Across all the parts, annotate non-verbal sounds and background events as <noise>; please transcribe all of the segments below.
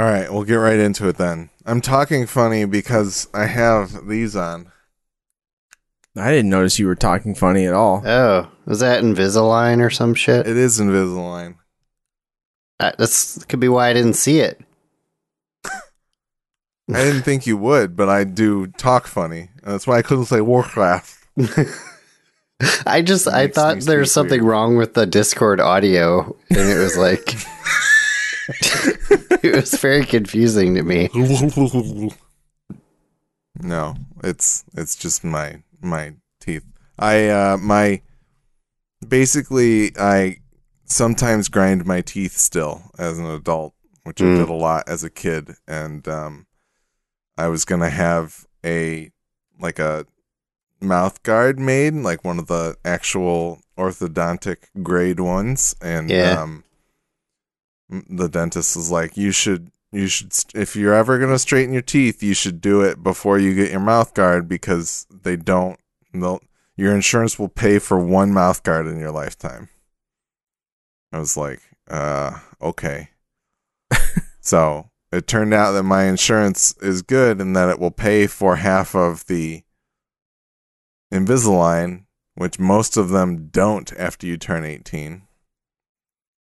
All right, we'll get right into it then. I'm talking funny because I have these on. I didn't notice you were talking funny at all. Oh, is that Invisalign or some shit? It is Invisalign. Uh, that's could be why I didn't see it. <laughs> I didn't think you would, but I do talk funny. That's why I couldn't say Warcraft. <laughs> I just I thought me there was something weird. wrong with the Discord audio, and it was like <laughs> it was very confusing to me. no, it's it's just my my teeth. I uh my basically I sometimes grind my teeth still as an adult, which I Mm. did a lot as a kid and um I was going to have a like a mouth guard made, like one of the actual orthodontic grade ones and Yeah. um the dentist was like you should you should if you're ever going to straighten your teeth you should do it before you get your mouth guard because they don't they'll, your insurance will pay for one mouth guard in your lifetime. I was like uh okay. <laughs> So it turned out that my insurance is good and that it will pay for half of the invisalign which most of them don't after you turn 18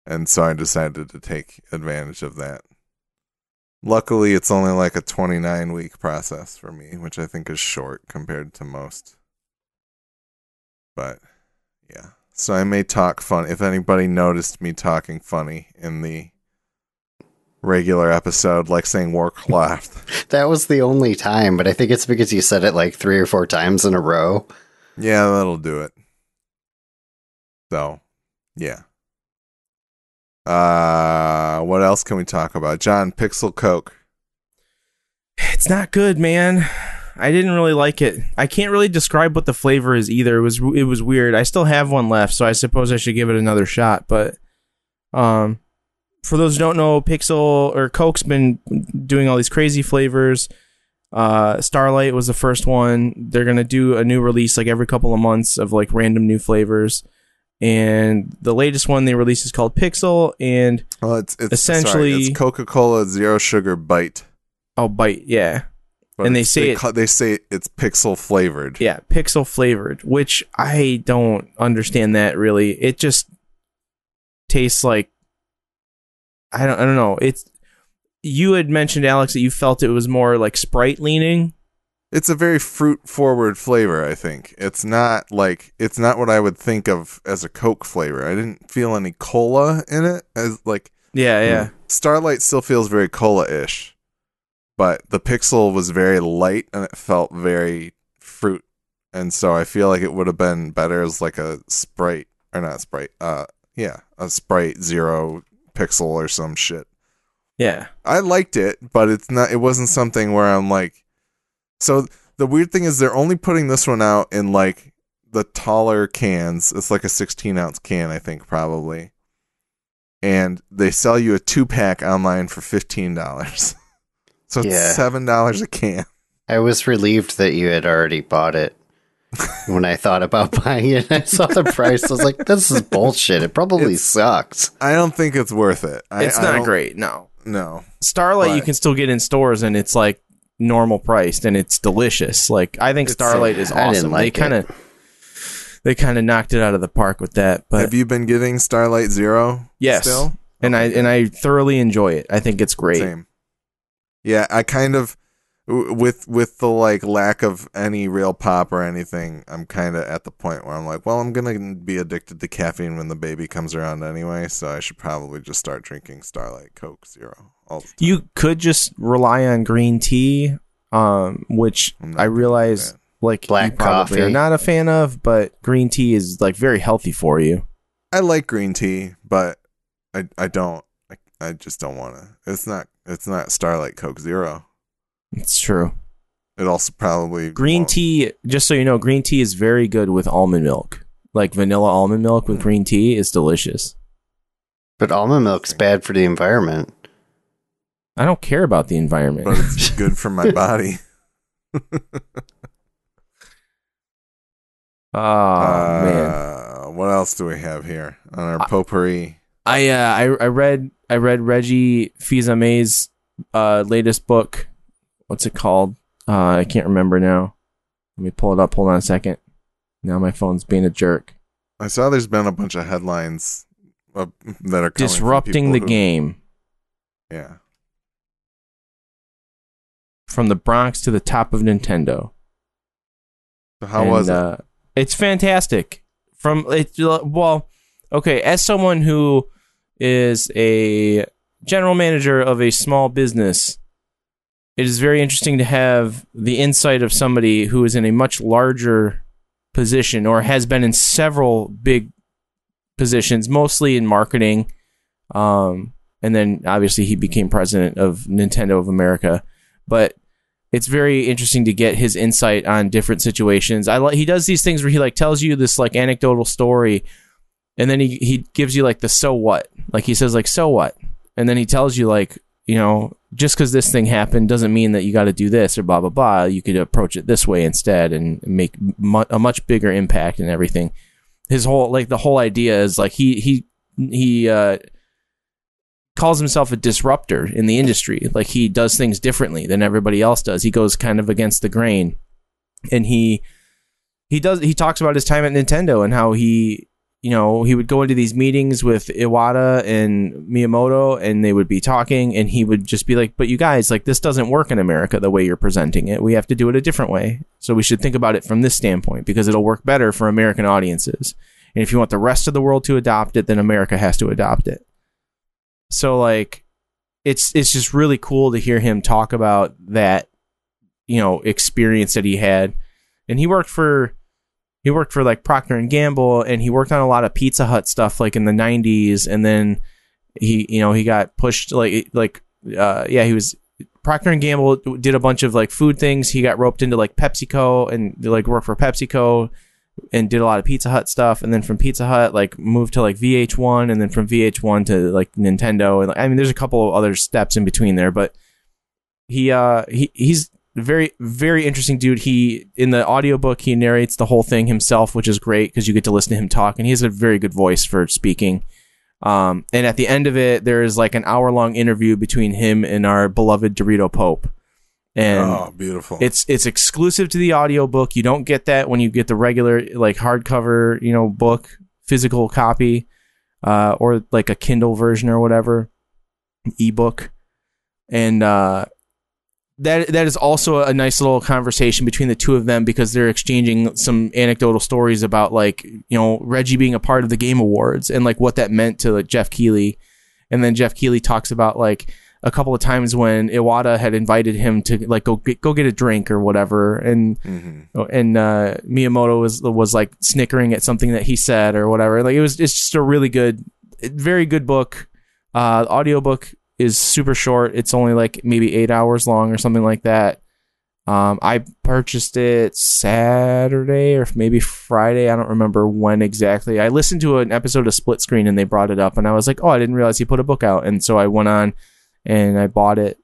and so I decided to take advantage of that. Luckily, it's only like a 29 week process for me, which I think is short compared to most. But yeah. So I may talk fun. If anybody noticed me talking funny in the regular episode, like saying Warcraft, <laughs> That was the only time, but I think it's because you said it like three or four times in a row. yeah, that'll do it. So, yeah. Uh, what else can we talk about? John, Pixel Coke. It's not good, man. I didn't really like it. I can't really describe what the flavor is either. It was it was weird. I still have one left, so I suppose I should give it another shot. But um, for those who don't know, Pixel or Coke's been doing all these crazy flavors. Uh, Starlight was the first one. They're gonna do a new release like every couple of months of like random new flavors. And the latest one they released is called Pixel, and Well, it's it's Essentially- sorry, it's Coca Cola Zero Sugar Byte. I'll bite. Yeah, But And they say it- ca- they say it's pixel flavored. Yeah, pixel flavored, which I don't understand that really. It just tastes like I don't I don't know. It's you had mentioned Alex that you felt it was more like Sprite leaning. It's a very fruit forward flavor. I think it's not like it's not what I would think of as a Coke flavor. I didn't feel any cola in it as like Yeah, yeah. Starlight still feels very cola ish, but the Pixel was very light and it felt very fruit, and so I feel like it would have been better as like a Sprite or not Sprite. Uh, yeah, a Sprite Zero Pixel or some shit. Yeah. I liked it, but it's not. It wasn't something where I'm like. So the weird thing is they're only putting this one out in like the taller cans. It's like a 16 ounce can, I think, probably. And they sell you a two pack online for fifteen dollars. <laughs> so it's Yeah. seven dollars a can. I was relieved that you had already bought it. <laughs> when I thought about <laughs> buying it, I saw the price. I was like, "This is bullshit. It probably It's- sucks." I don't think it's worth it. I, It's not don't- great, no. No, Starlight you can still get in stores and it's like normal priced and it's delicious. Like I think It's- Starlight is awesome. like they kind of they kind of knocked it out of the park with that. But have you been giving Starlight Zero? yes. Still? And I and I thoroughly enjoy it. I think it's great. Same. Yeah, I kind of with with the like lack of any real pop or anything. I'm kind of at the point where I'm like, well, I'm gonna be addicted to caffeine when the baby comes around anyway, so I should probably just start drinking Starlight Coke Zero. All the time. You could just rely on green tea, um, which I'm not I gonna do realize like Black you probably coffee. are not a fan of, but green tea is like very healthy for you. I like green tea, but I I don't. I, I just don't want to. It's not. It's not Starlight Coke Zero. It's true. It also probably Green won't- tea, just so you know, green tea is very good with almond milk. Like vanilla almond milk with green tea is delicious. But almond milk's bad for the environment. I don't care about the environment. but it's good for my <laughs> body. oh <laughs> man. Uh, what else do we have here on our I- potpourri? I uh, I I read I read Reggie Fils-Aimé's uh, latest book. What's it called? Uh, I can't remember now. Let me pull it up. Hold on a second. Now my phone's being a jerk. I saw there's been a bunch of headlines uh, that are coming Disrupting the who- game Yeah. From the Bronx to the top of Nintendo. So how And, was it? Uh, it's fantastic. From it, well, okay. As someone who is a general manager of a small business, it is very interesting to have the insight of somebody who is in a much larger position or has been in several big positions, mostly in marketing. Um, and then obviously he became president of Nintendo of America. But it's very interesting to get his insight on different situations. I like he does these things where he like tells you this like anecdotal story, and then he he gives you like the so what, like he says like so what, and then he tells you like you know just because this thing happened doesn't mean that you got to do this or blah blah blah. You could approach it this way instead and make mu- a much bigger impact and everything. His whole like the whole idea is like he he he uh calls himself a disruptor in the industry. Like he does things differently than everybody else does. He goes kind of against the grain. And he he does he talks about his time at Nintendo and how he you know, he would go into these meetings with Iwata and Miyamoto and they would be talking and he would just be like, "But you guys, like this doesn't work in America the way you're presenting it. We have to do it a different way. So we should think about it from this standpoint because it'll work better for American audiences. And if you want the rest of the world to adopt it, then America has to adopt it." So like it's it's just really cool to hear him talk about that you know experience that he had. And he worked for he worked for like Procter and Gamble and he worked on a lot of Pizza Hut stuff like in the 90s and then he you know he got pushed like like uh yeah he was Procter and Gamble did a bunch of like food things. He got roped into like PepsiCo and like worked for PepsiCo and did a lot of Pizza Hut stuff, and then from Pizza Hut, like moved to like VH1, and then from VH1 to like Nintendo, and I mean, there's a couple of other steps in between there, but he uh he he's very very interesting dude. He in the audiobook he narrates the whole thing himself, which is great because you get to listen to him talk, and he has a very good voice for speaking. Um, and at the end of it, there is like an hour long interview between him and our beloved Dorito Pope, and oh, beautiful. it's it's exclusive to the audiobook. You don't get that when you get the regular like hardcover, you know, book, physical copy, uh, or like a Kindle version or whatever, ebook. And uh that that is also a nice little conversation between the two of them because they're exchanging some anecdotal stories about like, you know, Reggie being a part of the game awards and like what that meant to like Geoff Keighley, And then Geoff Keighley talks about like a couple of times when Iwata had invited him to like go get, go get a drink or whatever, and Mhm. and uh, Miyamoto was was like snickering at something that he said or whatever. Like it was it's just a really good, very good book. Uh, audiobook is super short. It's only like maybe eight hours long or something like that. Um, I purchased it Saturday or maybe Friday. I don't remember when exactly. I listened to an episode of Split Screen and they brought it up, and I was like, "Oh, I didn't realize he put a book out." And so I went on and I bought it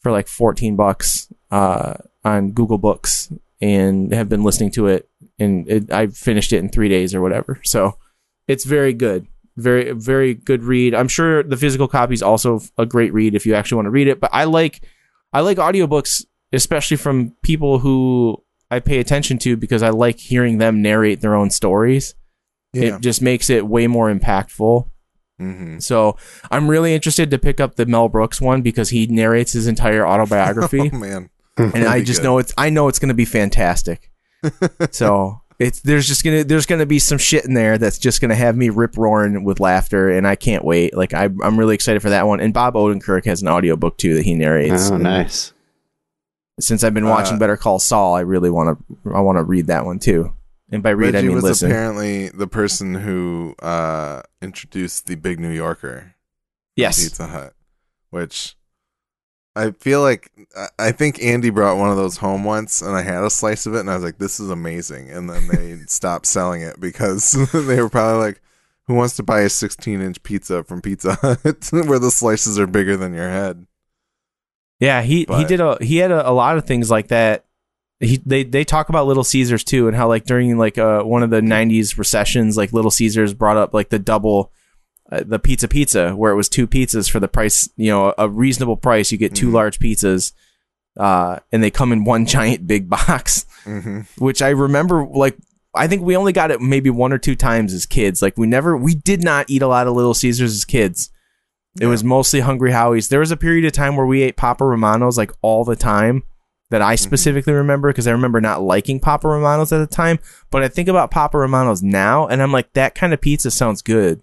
for like 14 bucks uh, on Google Books and have been listening to it. And it, I finished it in three days or whatever. So it's very good. Very, very good read. I'm sure the physical copy is also a great read if you actually want to read it. But I like, I like audiobooks, especially from people who I pay attention to because I like hearing them narrate their own stories. Yeah. It just makes it way more impactful. Hmm So I'm really interested to pick up the Mel Brooks one because he narrates his entire autobiography, <laughs> Oh man. and I just good. know it's I know it's going to be fantastic. <laughs> so it's there's just gonna there's gonna be some shit in there that's just gonna have me rip roaring with laughter, and I can't wait. Like I I'm really excited for that one. And Bob Odenkirk has an audiobook too that he narrates. Oh, And nice. Since I've been watching Uh, Better Call Saul, I really want to I want to read that one too. And by read Reggie I mean was listen. apparently the person who uh, introduced the Big New Yorker. yes. Pizza Hut, which I feel like I- think Andy brought one of those home once, and I had a slice of it, and I was like, "This is amazing." And then they <laughs> stopped selling it because <laughs> they were probably like, "Who wants to buy a 16-inch pizza from Pizza Hut <laughs> where the slices are bigger than your head?" Yeah, he he did a he had a, a lot of things like that. He they they talk about Little Caesars too, and how like during like uh one of the '90s recessions, like Little Caesars brought up like the double uh, the pizza pizza where it was two pizzas for the price, you know, a reasonable price. You get 2 Mhm. large pizzas, uh, and they come in one <laughs> giant big box. hmm Which I remember, like I think we only got it maybe one or two times as kids. Like we never, we did not eat a lot of Little Caesars as kids. It Yeah. was mostly Hungry Howie's. There was a period of time where we ate Papa Romano's like all the time that I specifically remember because I remember not liking Papa Romano's at the time. But I think about Papa Romano's now and I'm like, that kind of pizza sounds good.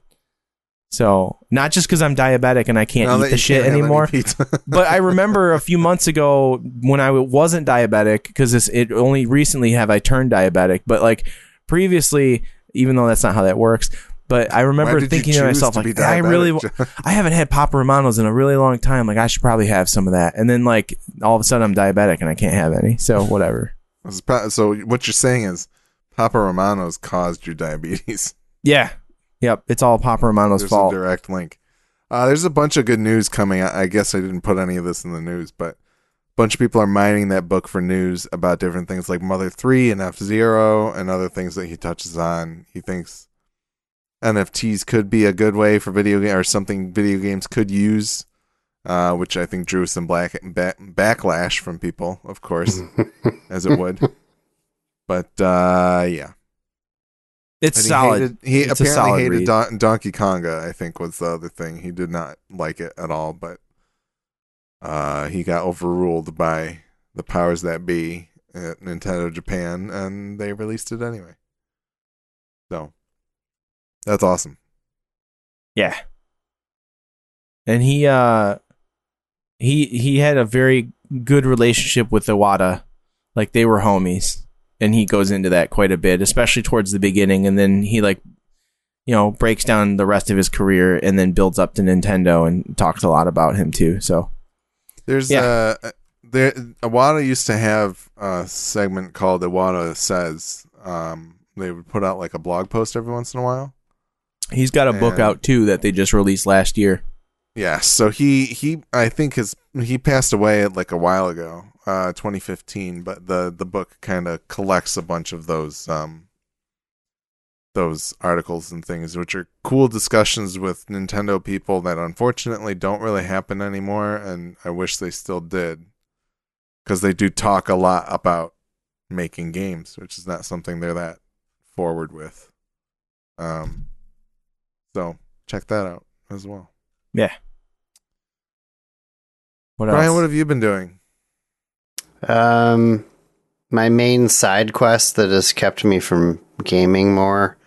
So not just because I'm diabetic and I can't Now eat the shit anymore, <laughs> but I remember a few months ago when I wasn't diabetic because this it only recently have I turned diabetic, but like previously, even though that's not how that works. But I remember Why did you thinking to myself, to like, I really, I haven't had Papa Romano's in a really long time. Like, I should probably have some of that. And then, like, all of a sudden, I'm diabetic and I can't have any. So, whatever. <laughs> So what you're saying is Papa Romano's caused your diabetes. <laughs> Yeah. Yep. It's all Papa Romano's There's fault. a direct link. Uh, there's a bunch of good news coming. I, I guess I didn't put any of this in the news, but a bunch of people are mining that book for news about different things like Mother 3 and F Zero and other things that he touches on. He thinks NFTs could be a good way for video game or something video games could use, uh, which I think drew some black ba- backlash from people, of course, <laughs> as it would. But uh, yeah, it's And he solid. hated- He, It's a apparently solid hated. Don- Donkey Konga. I think was the other thing. He did not like it at all, but uh, he got overruled by the powers that be at Nintendo Japan, and they released it anyway. So that's awesome. Yeah. And he uh he he had a very good relationship with Iwata. Like they were homies. And he goes into that quite a bit, especially towards the beginning and then he like you know, breaks down the rest of his career and then builds up to Nintendo and talks a lot about him too. So There's Yeah. uh there Iwata used to have a segment called Iwata Says. Um, they would put out like a blog post every once in a while. He's got a book out too that they just released last year. Yeah, so he he I think his he passed away like a while ago, uh 2015, but the the book kind of collects a bunch of those um those articles and things which are cool discussions with Nintendo people that unfortunately don't really happen anymore and I wish they still did cuz they do talk a lot about making games, which is not something they're that forward with. Um so check that out as well. Yeah. What Brian, else? what have you been doing? Um, my main side quest that has kept me from gaming more,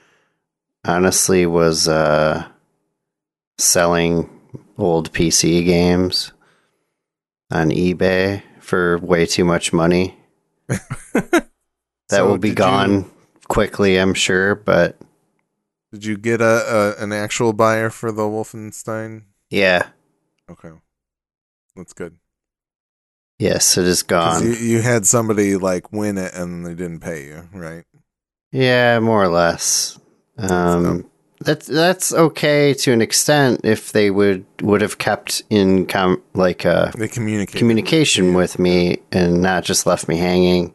honestly, was uh, selling old PC games on eBay for way too much money. <laughs> that So will be gone you- quickly, I'm sure. But Did you get a, a an actual buyer for the Wolfenstein? yeah, Okay, that's good. yes, it is gone. You, you had somebody like win it and they didn't pay you, right? Yeah, more or less. Um, that's that's okay to an extent if they would would have kept in com- like uh, They communicate. communication with me and not just left me hanging.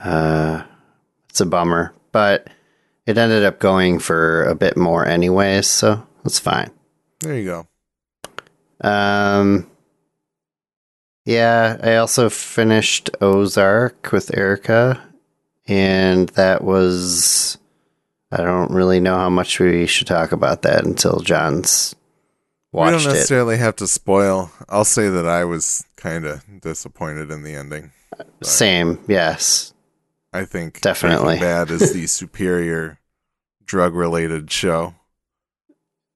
Uh, it's a bummer, but it ended up going for a bit more anyways, so that's fine. There you go. Um, yeah, I also finished Ozark with Erica, and that was. I don't really know how much we should talk about that until John's we don't it. necessarily have to spoil. I'll say that I was kind of disappointed in the ending. Same, yes. I think Definitely. Breaking Bad is the <laughs> superior drug-related show.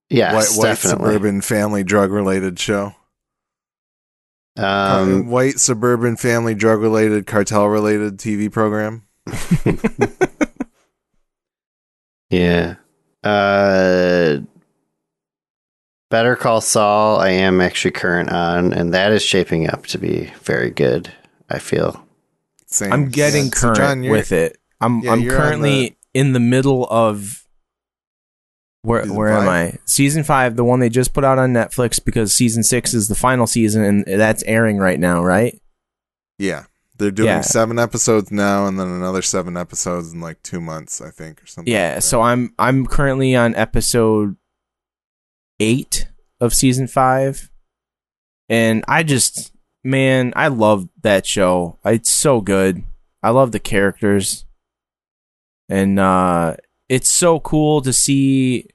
Yes, white, white definitely. suburban family drug-related show. Um, white suburban family drug-related cartel-related TV program. <laughs> Yeah. Uh Better Call Saul, I am actually current on, and that is shaping up to be very good, I feel. Same. I'm getting Yeah, so current John, with it. I'm Yeah, I'm currently in the middle of where where am? I? Season five, the one they just put out on Netflix because season six is the final season and that's airing right now, right? Yeah. They're doing Yeah. seven episodes now and then another seven episodes in like two months, I think, or something. Yeah. like. So I'm I'm currently on episode eight of season five, and I just man, I love that show. It's so good. I love the characters, and uh, it's so cool to see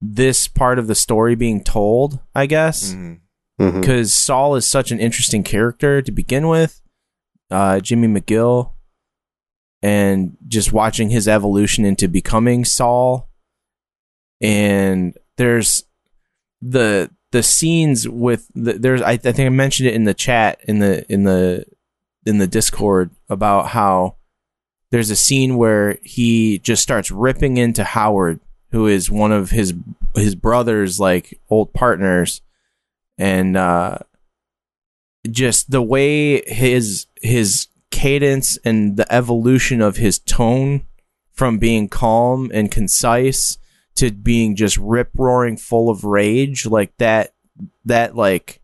this part of the story being told. I guess Mhm. Mhm. because Saul is such an interesting character to begin with. Uh, Jimmy McGill, and just watching his evolution into becoming Saul, and there's the the scenes with the, there's I, I think I mentioned it in the chat in the in the in the Discord about how there's a scene where he just starts ripping into Howard, who is one of his his brother's like old partners, and uh, just the way his his cadence and the evolution of his tone from being calm and concise to being just rip roaring full of rage like that that like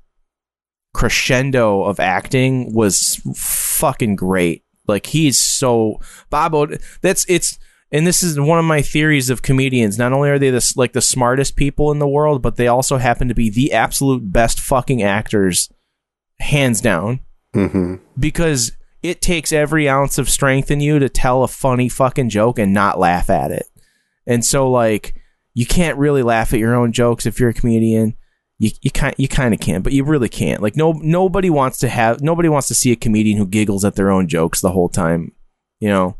crescendo of acting was fucking great like he's so bob Od- that's it's and this is one of my theories of comedians not only are they the like the smartest people in the world but they also happen to be the absolute best fucking actors hands down Mhm. because it takes every ounce of strength in you to tell a funny fucking joke and not laugh at it. And so like you can't really laugh at your own jokes if you're a comedian. You you kind you kind of can, but you really can't. Like no nobody wants to have nobody wants to see a comedian who giggles at their own jokes the whole time. You know.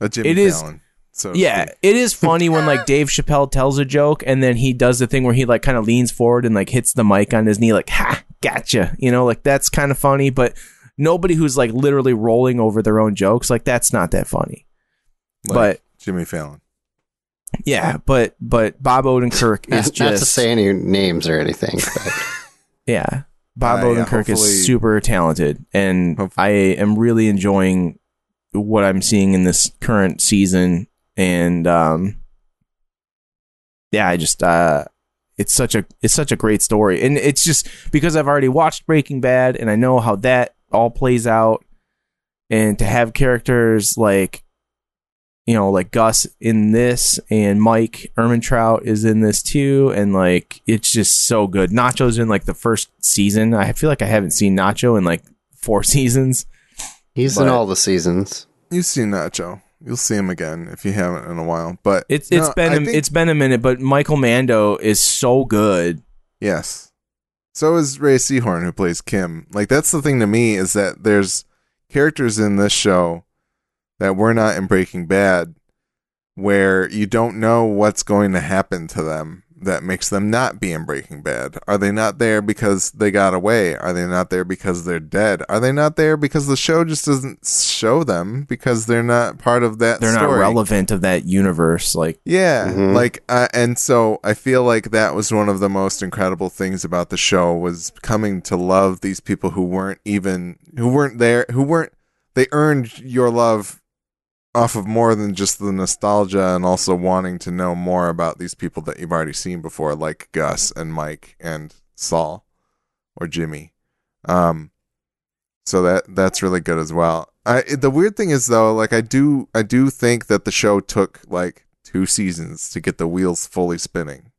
A Jimmy It is- Fallon, so to Yeah, speak. it is funny when like Dave Chappelle tells a joke and then he does the thing where he like kind of leans forward and like hits the mic on his knee like ha gotcha. You know, like that's kind of funny, but nobody who's like literally rolling over their own jokes like that's not that funny. Like but Jimmy Fallon. Yeah, but but Bob Odenkirk is Not, <laughs> just not to say any names or anything, but <laughs> yeah. Bob Uh, Odenkirk hopefully- is super talented and Hopefully- I am really enjoying what I'm seeing in this current season and um yeah, I just uh it's such a it's such a great story. And it's just because I've already watched Breaking Bad and I know how that all plays out and to have characters like you know, like Gus in this and Mike Ehrmantraut is in this too and like it's just so good. Nacho's in like the first season. I feel like I haven't seen Nacho in like four <laughs> seasons. he's in all the seasons. You've seen Nacho. You'll see him again if you haven't in a while. But It's it's no, been I a, think- it's been a minute, but Michael Mando is so good. Yes. So is Rhea Seehorn, who plays Kim. Like that's the thing to me is that there's characters in this show that were not in Breaking Bad, where you don't know what's going to happen to them. That makes them not be in Breaking Bad. Are they not there because they got away? Are they not there because they're dead? Are they not there because the show just doesn't show them because they're not part of that? They're not relevant of that universe. Like Yeah, Mhm. like uh, and so I feel like that was one of the most incredible things about the show was coming to love these people who weren't even who weren't there who weren't they earned your love off of more than just the nostalgia and also wanting to know more about these people that you've already seen before like Gus and Mike and Saul or Jimmy. Um so that that's really good as well. I the weird thing is though, like I do I do think that the show took like two seasons to get the wheels fully spinning.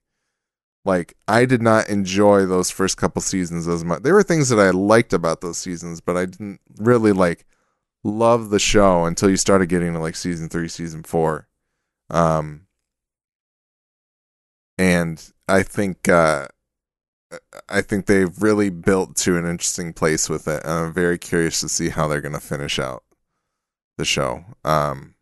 Like I did not enjoy those first couple seasons as much. There were things that I liked about those seasons, but I didn't really like love the show until you started getting to like season 3, season 4. Um and I think uh I think they've really built to an interesting place with it. I'm very curious to see how they're going to finish out the show. Um,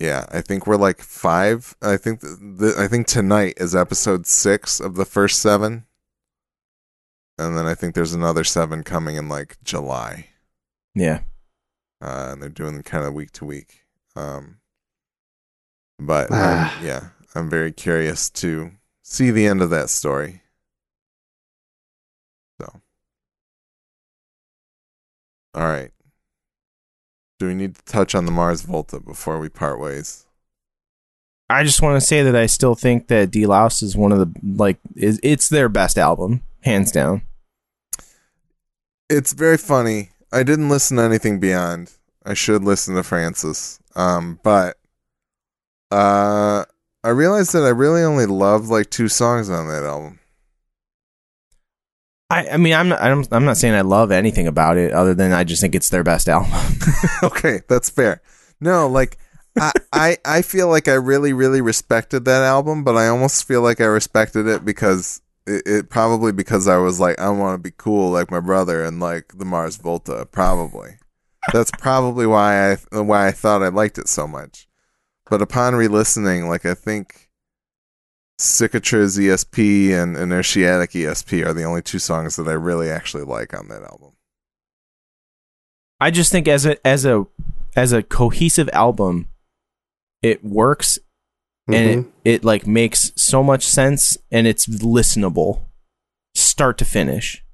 yeah, I think we're like five. I think th- the, I think tonight is episode six of the first seven, and then I think there's another seven coming in like July. Yeah, Uh, and they're doing kind of week to week. Um, but um, yeah, I'm very curious to see the end of that story. So, all right. Do we need to touch on the Mars Volta before we part ways? I just want to say that I still think that De-Loused is one of the like is it's their best album, hands down. It's very funny. I didn't listen to anything beyond. I should listen to Frances. Um, but uh, I realized that I really only love like two songs on that album. I, I mean, I'm not, I'm I'm not saying I love anything about it, other than I just think it's their best album. <laughs> <laughs> okay, that's fair. No, like I, I I feel like I really really respected that album, but I almost feel like I respected it because it, it probably because I was like I want to be cool like my brother and like the Mars Volta. Probably that's probably why I why I thought I liked it so much. But upon re-listening, like I think Cicatriz's ESP and Inertiatic ESP are the only two songs that I really actually like on that album. I just think as a as a as a cohesive album, it works and Mhm. it, it like makes so much sense and it's listenable start to finish.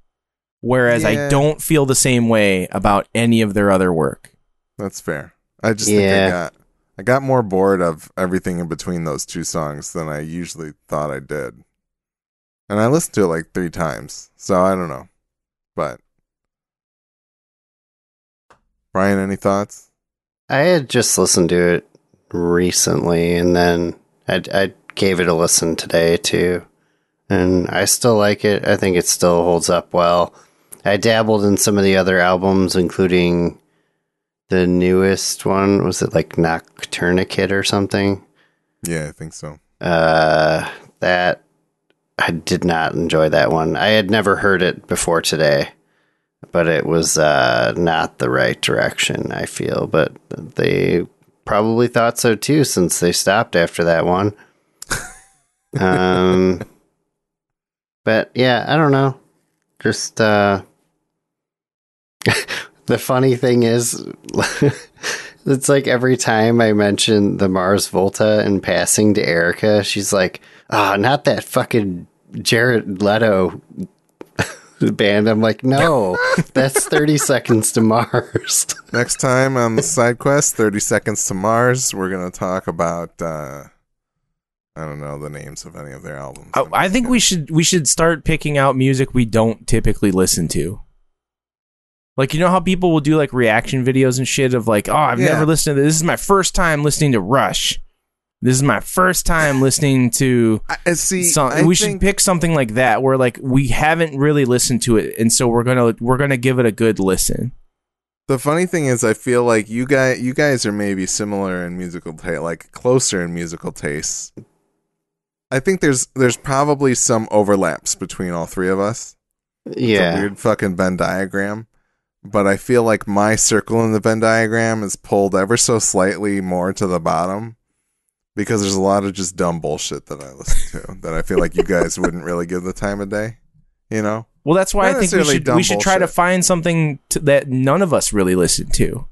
Whereas I don't feel the same way about any of their other work. That's fair. I just think I Yeah. got I got more bored of everything in between those two songs than I usually thought I did. And I listened to it like three times, so I don't know. But Brian, any thoughts? I had just listened to it recently, and then I, I gave it a listen today too, and I still like it. I think it still holds up well. I dabbled in some of the other albums, including the newest one. Was it like Noctourniquet or something? Yeah, I think so. Uh, that I did not enjoy that one. I had never heard it before today, but it was uh, not the right direction. I feel, but they probably thought so too, since they stopped after that one. <laughs> um, but yeah, I don't know. Just uh, <laughs> the funny thing is. <laughs> It's like every time I mention the Mars Volta in passing to Erica, she's like, "Ah, not that fucking Jared Leto band." I'm like, "No, <laughs> that's 30 Seconds to Mars." <laughs> Next time on the side quest, 30 Seconds to Mars, we're going to talk about uh I don't know the names of any of their albums. I, I think we should we should start picking out music we don't typically listen to. Like you know how people will do like reaction videos and shit of like, oh, I've Yeah. never listened to this. This is my first time listening to Rush. This is my first time listening to. I, I see. Some, I we should pick something like that where like we haven't really listened to it, and so we're gonna we're gonna give it a good listen. The funny thing is, I feel like you guys, you guys are maybe similar in musical taste, like closer in musical tastes. I think there's there's probably some overlaps between all three of us. It's a yeah, weird fucking Venn diagram, but I feel like my circle in the Venn diagram is pulled ever so slightly more to the bottom because there's a lot of just dumb bullshit that I listen to that I feel like you guys wouldn't really give the time of day. You know? Well, that's why Not I think we should we dumb should try to find something to, that none of us really listen to.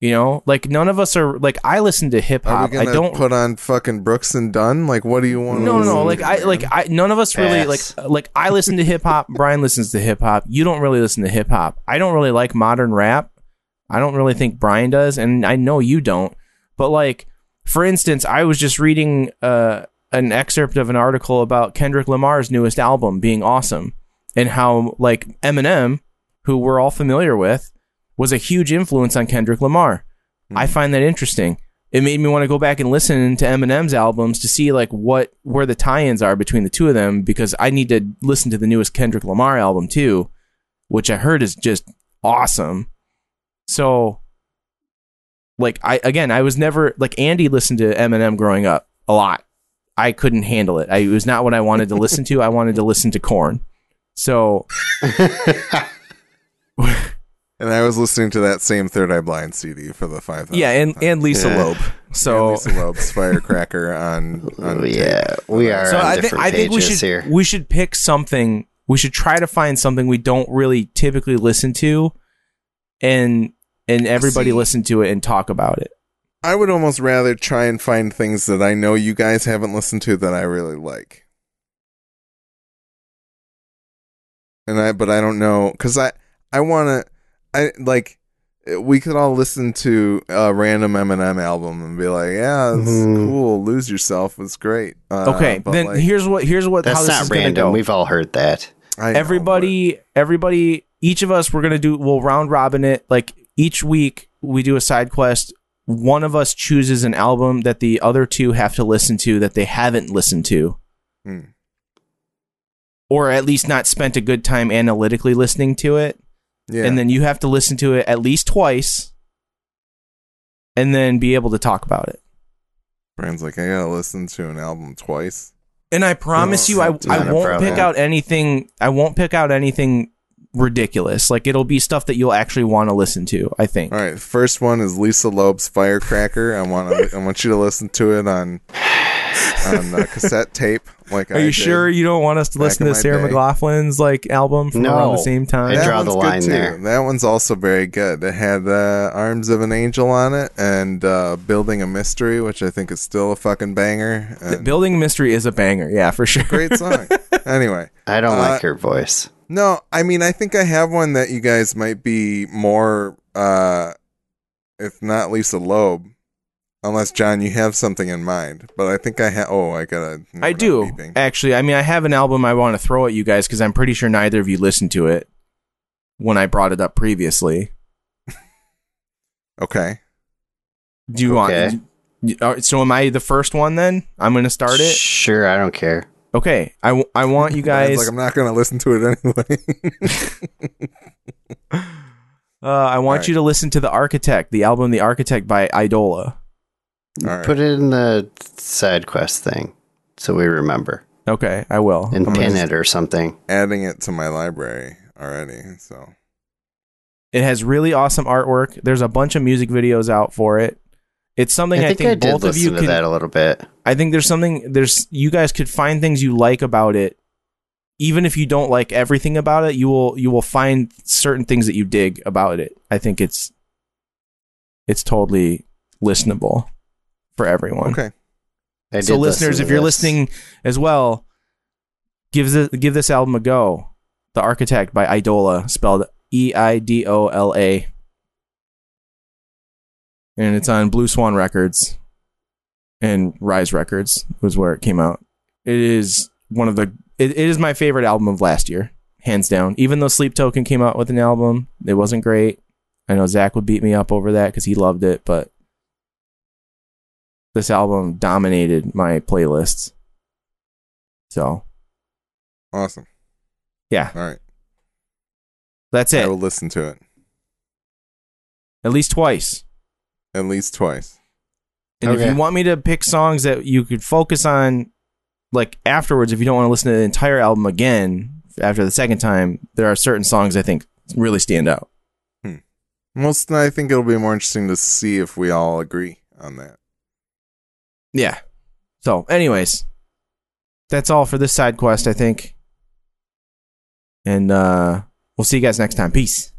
You know, like none of us are like I listen to hip hop. I don't. put on fucking Brooks and Dunn? Like, what do you want? no, no, no. Like I, like I. None of us really like. Uh, like I listen to hip hop. <laughs> Brian listens to hip hop. You don't really listen to hip hop. I don't really like modern rap. I don't really think Brian does, and I know you don't. But like, for instance, I was just reading uh, an excerpt of an article about Kendrick Lamar's newest album being awesome, and how like Eminem, who we're all familiar with, was a huge influence on Kendrick Lamar. I find that interesting. It made me want to go back and listen to Eminem's albums to see like what where the tie-ins are between the two of them because I need to listen to the newest Kendrick Lamar album too, which I heard is just awesome. So like I again, I was never like Andy listened to Eminem growing up a lot. I couldn't handle it. I, it was not what I wanted to listen to. I wanted to listen to Korn. So <laughs> And I was listening to that same Third Eye Blind CD for the five. yeah, and and Lisa Yeah. Loeb. So Lisa Loeb's Firecracker on. on tape. yeah, we are so on I think different I think we should here. we should pick something. We should try to find something we don't really typically listen to, and and everybody See- listen to it and talk about it. I would almost rather try and find things that I know you guys haven't listened to that I really like. And I, but I don't know because I, I want to, I like, we could all listen to a random Eminem album and be like, yeah, it's Mhm. cool. Lose yourself. It's great. Uh, Okay, but, then like, here's what here's what how That's this not is random. go. We've all heard that. I know, everybody everybody each of us we're gonna do we'll round robin it like each week we do a side quest one of us chooses an album that the other two have to listen to that they haven't listened to, Hmm. or at least not spent a good time analytically listening to it. Yeah. And then you have to listen to it at least twice and then be able to talk about it. Brian's like, I gotta listen to an album twice. And I promise you, I, I won't pick out anything. I won't pick out anything ridiculous. Like it'll be stuff that you'll actually want to listen to. I think. All right, first one is Lisa Loeb's Firecracker. I want to, I want you to listen to it on on uh, cassette tape. Like, Are I you did. sure you don't want us to back listen to Sarah day. McLachlan's like album from No. around the same time? I draw one's the good line too. there. That one's also very good. It had uh, Arms of an Angel on it and uh, Building a Mystery, which I think is still a fucking banger. And Building Mystery is a banger, yeah, for sure. great song. <laughs> anyway, I don't Uh, like her voice. No, I mean I think I have one that you guys might be more, uh, if not Lisa Loeb, unless John, you have something in mind. But I think I have. Oh, I gotta. I do beeping. actually. I mean, I have an album I want to throw at you guys because I'm pretty sure neither of you listened to it when I brought it up previously. <laughs> Okay. Do you Okay. want? y- So am I the first one then? I'm going to start it. Sure, I don't care. Okay, I, w- I want you <laughs> guys. like I'm not gonna listen to it anyway. <laughs> <laughs> Uh, I want Alright. you to listen to the Architect, the album "The Architect" by Eidola. All right. Put it in the side quest thing so we remember Okay, I will. and I'm pin it or something. adding it to my library already. So It has really awesome artwork. There's a bunch of music videos out for it. It's something I I think, think, I both of you listen can. that a little bit. I think there's something there's you guys could find things you like about it. Even if you don't like everything about it, you will you will find certain things that you dig about it. I think it's it's totally listenable for everyone. okay. I so did listen listeners, to if you're this. listening as well, give this give this album a go. The Architect by Eidola, spelled E I D O L A. And it's on Blue Swan Records and Rise Records was where it came out. It is one of the it, it is my favorite album of last year, hands down. Even though Sleep Token came out with an album, it wasn't great. I know Zach would beat me up over that because he loved it, but this album dominated my playlists. So Awesome. yeah, All right. that's it. I will listen to it At least twice. At least twice. And if you want me to pick songs that you could focus on, like afterwards, if you don't want to listen to the entire album again after the second time, there are certain songs I think really stand out. Most, I think it'll be more interesting to see if we all agree on that. Yeah. So, anyways, that's all for this side quest, I think. And uh we'll see you guys next time. Peace.